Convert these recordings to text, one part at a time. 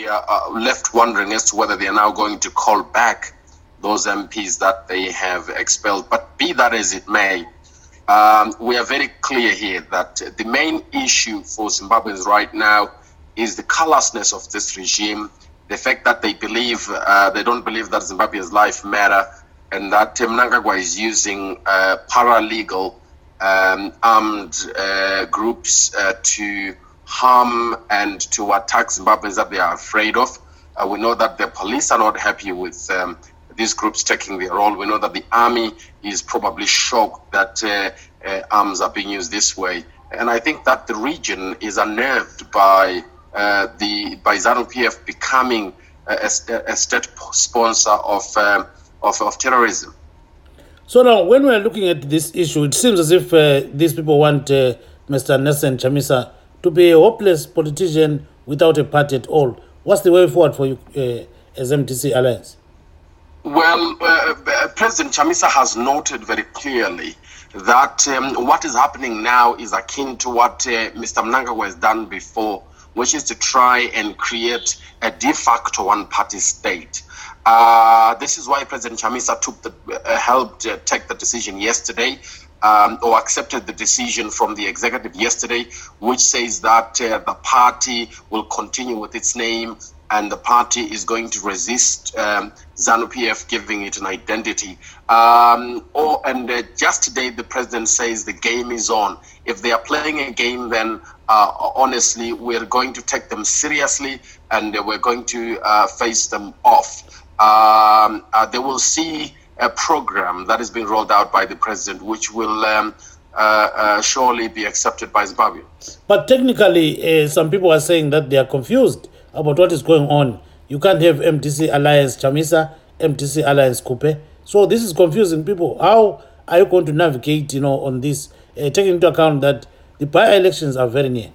we are uh, left wondering as to whether they are now going to call back those MPs that they have expelled. But be that as it may, um, we are very clear here that the main issue for Zimbabweans right now is the callousness of this regime, the fact that they believe, uh, they don't believe that Zimbabwe's life matter, and that Mnangagwa is using uh, paralegal um, armed uh, groups uh, to harm and to attack Zimbabweans that they are afraid of. Uh, we know that the police are not happy with um, these groups taking their role. We know that the army is probably shocked that uh, uh, arms are being used this way. And I think that the region is unnerved by uh, the by ZANU PF becoming a, a, state sponsor of, um, of, of terrorism. So now, when we're looking at this issue, it seems as if uh, these people want uh, Mr. Nelson Chamisa to be a hopeless politician without a party at all. What's the way forward for you uh, as MDC Alliance? Well, uh, uh, President Chamisa has noted very clearly that um, what is happening now is akin to what uh, Mr. Mnangagwa has done before, which is to try and create a de facto one-party state. Uh, this is why President Chamisa took the, uh, helped uh, take the decision yesterday um, or accepted the decision from the executive yesterday, which says that uh, the party will continue with its name and the party is going to resist um, ZANU PF giving it an identity. Um, or, and uh, just today, the president says the game is on. If they are playing a game, then uh, honestly, we're going to take them seriously and we're going to uh, face them off. Um, uh, they will see a program that is being rolled out by the president, which will um, uh, uh, surely be accepted by Zimbabwe. But technically, uh, some people are saying that they are confused about what is going on. You can't have MDC Alliance Chamisa, MDC Alliance Khupe. So this is confusing people. How are you going to navigate, you know, on this, uh, taking into account that the by-elections are very near?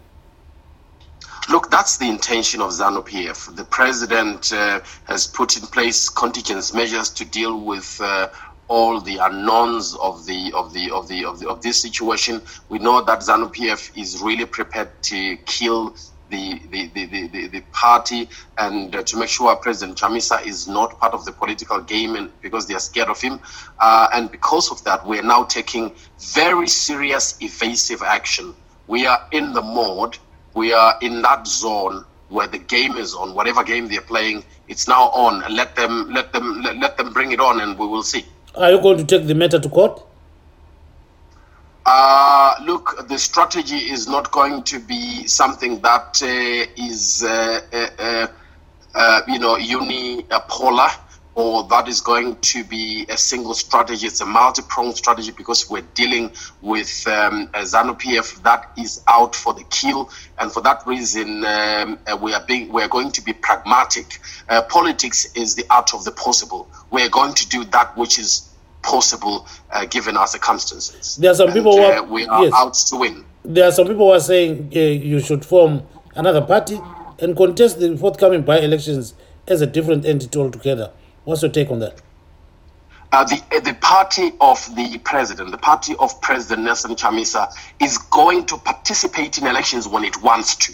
Look, that's the intention of ZANU PF. The president uh, has put in place contingent measures to deal with uh, all the unknowns of the of the of the of the of this situation. We know that ZANU PF is really prepared to kill the the, the, the, the party and uh, to make sure President Chamisa is not part of the political game and because they are scared of him. Uh, and because of that, we are now taking very serious evasive action. We are in the mode we are in that zone where the game is on. Whatever game they're playing, it's now on. Let them let them let, let them bring it on, and we will see. Are you going to take the matter to court? Uh, look, the strategy is not going to be something that uh, is, uh, uh, uh, uh you know, unipolar or that is going to be a single strategy. It's a multi-pronged strategy because we're dealing with um, a ZANU PF that is out for the kill, and for that reason, um, uh, we are being we are going to be pragmatic. Uh, politics is the art of the possible. We are going to do that which is possible uh, given our circumstances. There are some and, people who are, uh, we are yes. out to win. There are some people who are saying uh, you should form another party and contest the forthcoming by-elections as a different entity altogether. What's your take on that? Uh, the, uh, the party of the president, the party of President Nelson Chamisa, is going to participate in elections when it wants to.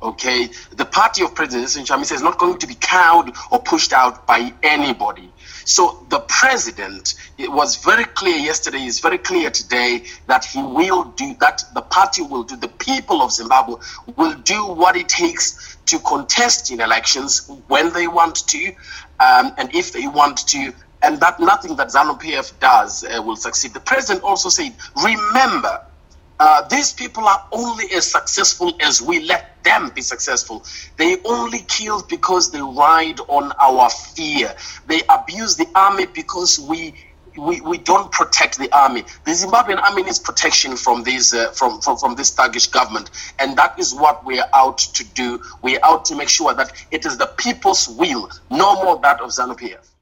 Okay, the party of President Chamisa is not going to be cowed or pushed out by anybody. So the president, it was very clear yesterday, is very clear today that he will do that. The party will do. The people of Zimbabwe will do what it takes to contest in elections when they want to, um, and if they want to, and that nothing that ZANU PF does uh, will succeed. The president also said, remember, uh, these people are only as successful as we let them be successful. They only kill because they ride on our fear. They abuse the army because we we, we don't protect the army. The Zimbabwean army needs protection from these uh, from, from from this thuggish government, and that is what we are out to do. We are out to make sure that it is the people's will, no more that of ZANU PF.